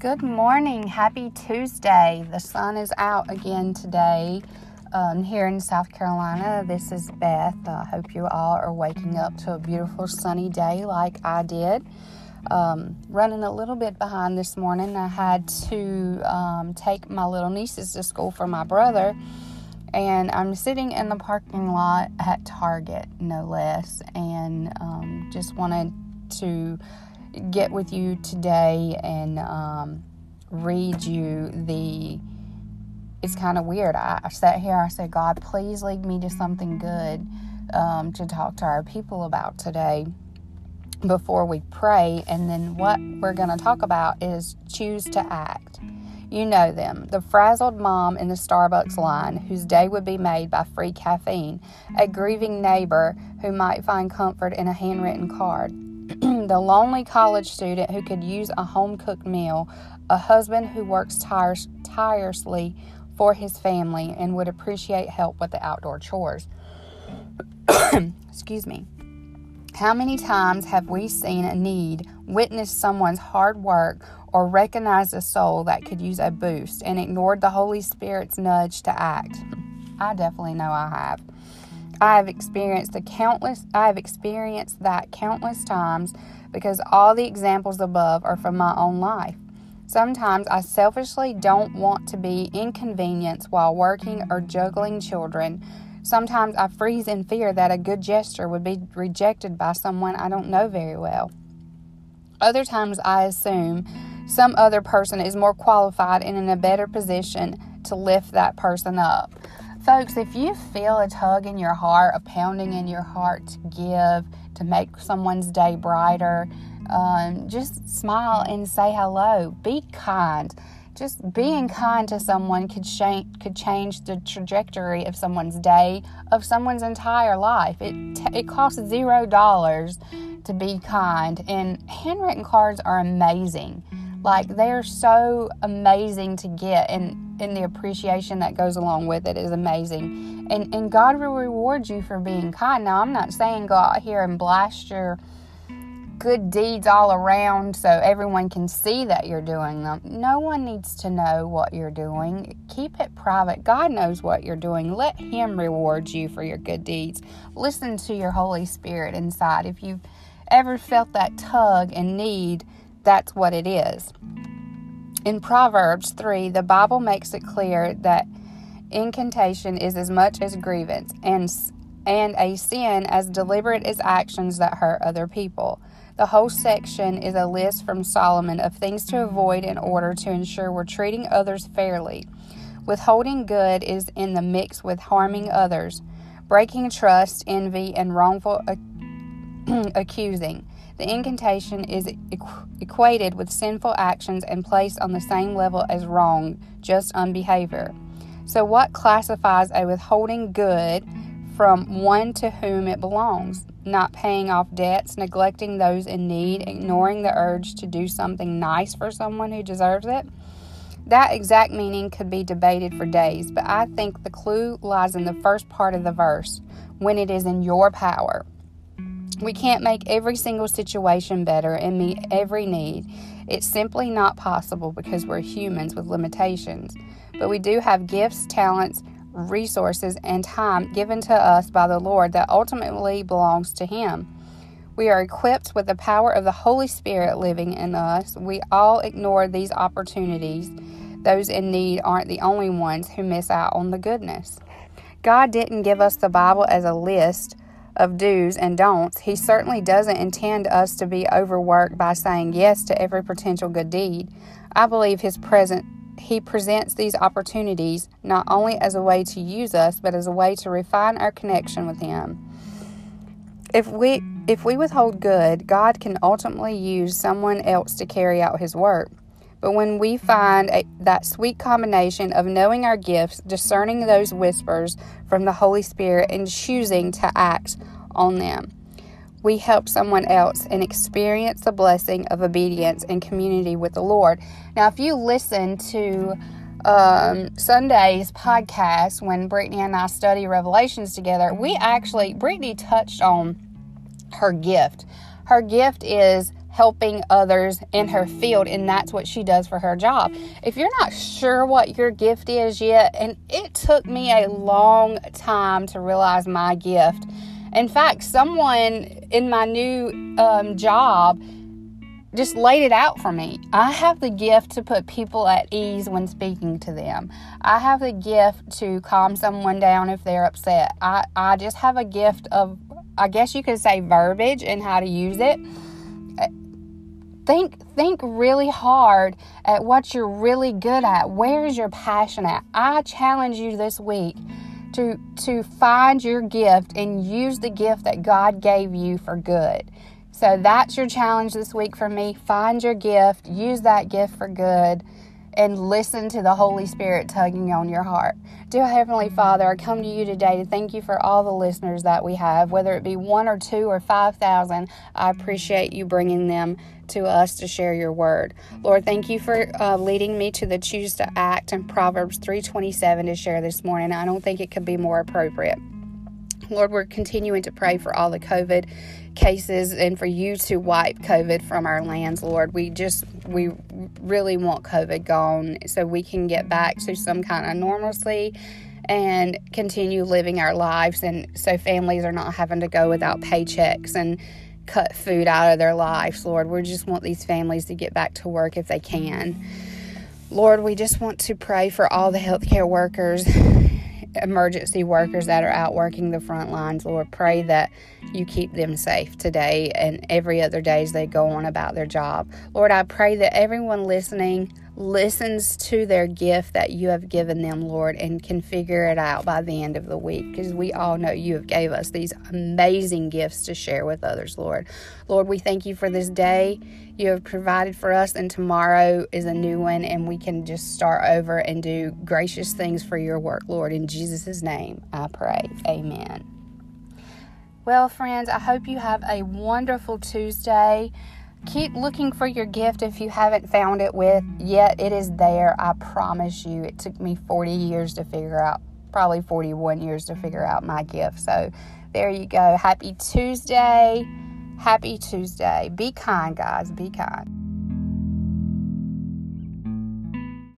Good morning. Happy Tuesday. The sun is out again today um, here in South Carolina. This is Beth. I hope you all are waking up to a beautiful sunny day like I did. Um, running a little bit behind this morning. I had to um, take my little nieces to school for my brother, and I'm sitting in the parking lot at Target, no less, and um, just wanted to get with you today and um, read you the. It's kind of weird. I, I, sat here, I said, God, please lead me to something good um, to talk to our people about today before we pray. And then what we're going to talk about is choose to act. You know them the frazzled mom in the Starbucks line whose day would be made by free caffeine, a grieving neighbor who might find comfort in a handwritten card the lonely college student who could use a home cooked meal, a husband who works tires- tirelessly for his family and would appreciate help with the outdoor chores. Excuse me. How many times have we seen a need, witnessed someone's hard work, or recognized a soul that could use a boost and ignored the Holy Spirit's nudge to act? I definitely know I have. I have experienced countless I have experienced that countless times because all the examples above are from my own life. Sometimes I selfishly don't want to be inconvenienced while working or juggling children. Sometimes I freeze in fear that a good gesture would be rejected by someone I don't know very well. Other times I assume some other person is more qualified and in a better position to lift that person up. Folks, if you feel a tug in your heart, a pounding in your heart to give, to make someone's day brighter, um, just smile and say hello. Be kind. Just being kind to someone could change could change the trajectory of someone's day, of someone's entire life. It t- it costs zero dollars to be kind, and handwritten cards are amazing. Like they're so amazing to get, and and the appreciation that goes along with it is amazing. And and God will reward you for being kind. Now I'm not saying go out here and blast your good deeds all around so everyone can see that you're doing them. No one needs to know what you're doing. Keep it private. God knows what you're doing. Let Him reward you for your good deeds. Listen to your Holy Spirit inside. If you've ever felt that tug and need, that's what it is. In Proverbs 3, the Bible makes it clear that incantation is as much as grievance and and a sin as deliberate as actions that hurt other people. The whole section is a list from Solomon of things to avoid in order to ensure we're treating others fairly. Withholding good is in the mix with harming others, breaking trust, envy, and wrongful accusing. The incantation is equ- equated with sinful actions and placed on the same level as wrong, just unbehavior. So, what classifies a withholding good from one to whom it belongs? Not paying off debts, neglecting those in need, ignoring the urge to do something nice for someone who deserves it? That exact meaning could be debated for days, but I think the clue lies in the first part of the verse when it is in your power. We can't make every single situation better and meet every need. It's simply not possible because we're humans with limitations. But we do have gifts, talents, resources, and time given to us by the Lord that ultimately belongs to Him. We are equipped with the power of the Holy Spirit living in us. We all ignore these opportunities. Those in need aren't the only ones who miss out on the goodness. God didn't give us the Bible as a list of do's and don'ts, he certainly doesn't intend us to be overworked by saying yes to every potential good deed. I believe his present he presents these opportunities not only as a way to use us, but as a way to refine our connection with him. If we if we withhold good, God can ultimately use someone else to carry out his work. But when we find a, that sweet combination of knowing our gifts, discerning those whispers from the Holy Spirit, and choosing to act on them, we help someone else and experience the blessing of obedience and community with the Lord. Now, if you listen to um, Sunday's podcast when Brittany and I study Revelations together, we actually, Brittany touched on her gift. Her gift is helping others in her field, and that's what she does for her job. If you're not sure what your gift is yet, and it took me a long time to realize my gift. In fact, someone in my new um, job just laid it out for me. I have the gift to put people at ease when speaking to them. I have the gift to calm someone down if they're upset. I, I just have a gift of, I guess you could say, verbiage and how to use it think think really hard at what you're really good at. Where is your passion at? I challenge you this week to to find your gift and use the gift that God gave you for good. So that's your challenge this week for me. Find your gift, use that gift for good and listen to the Holy Spirit tugging on your heart. Dear Heavenly Father, I come to you today to thank you for all the listeners that we have, whether it be one or two or 5,000. I appreciate you bringing them to us to share your word. Lord, thank you for uh, leading me to the choose to act in Proverbs 327 to share this morning. I don't think it could be more appropriate. Lord, we're continuing to pray for all the COVID cases and for you to wipe COVID from our lands, Lord. We just, we really want COVID gone so we can get back to some kind of normalcy and continue living our lives. And so families are not having to go without paychecks and cut food out of their lives, Lord. We just want these families to get back to work if they can. Lord, we just want to pray for all the healthcare workers emergency workers that are out working the front lines, Lord, pray that you keep them safe today and every other day as they go on about their job. Lord, I pray that everyone listening listens to their gift that you have given them, Lord, and can figure it out by the end of the week because we all know you have gave us these amazing gifts to share with others, Lord. Lord, we thank you for this day you have provided for us and tomorrow is a new one and we can just start over and do gracious things for your work, Lord. In Jesus' name, I pray. Amen. Well, friends, I hope you have a wonderful Tuesday. Keep looking for your gift if you haven't found it with yet. It is there. I promise you. It took me 40 years to figure out, probably 41 years to figure out my gift. So there you go. Happy Tuesday. Happy Tuesday. Be kind, guys. Be kind.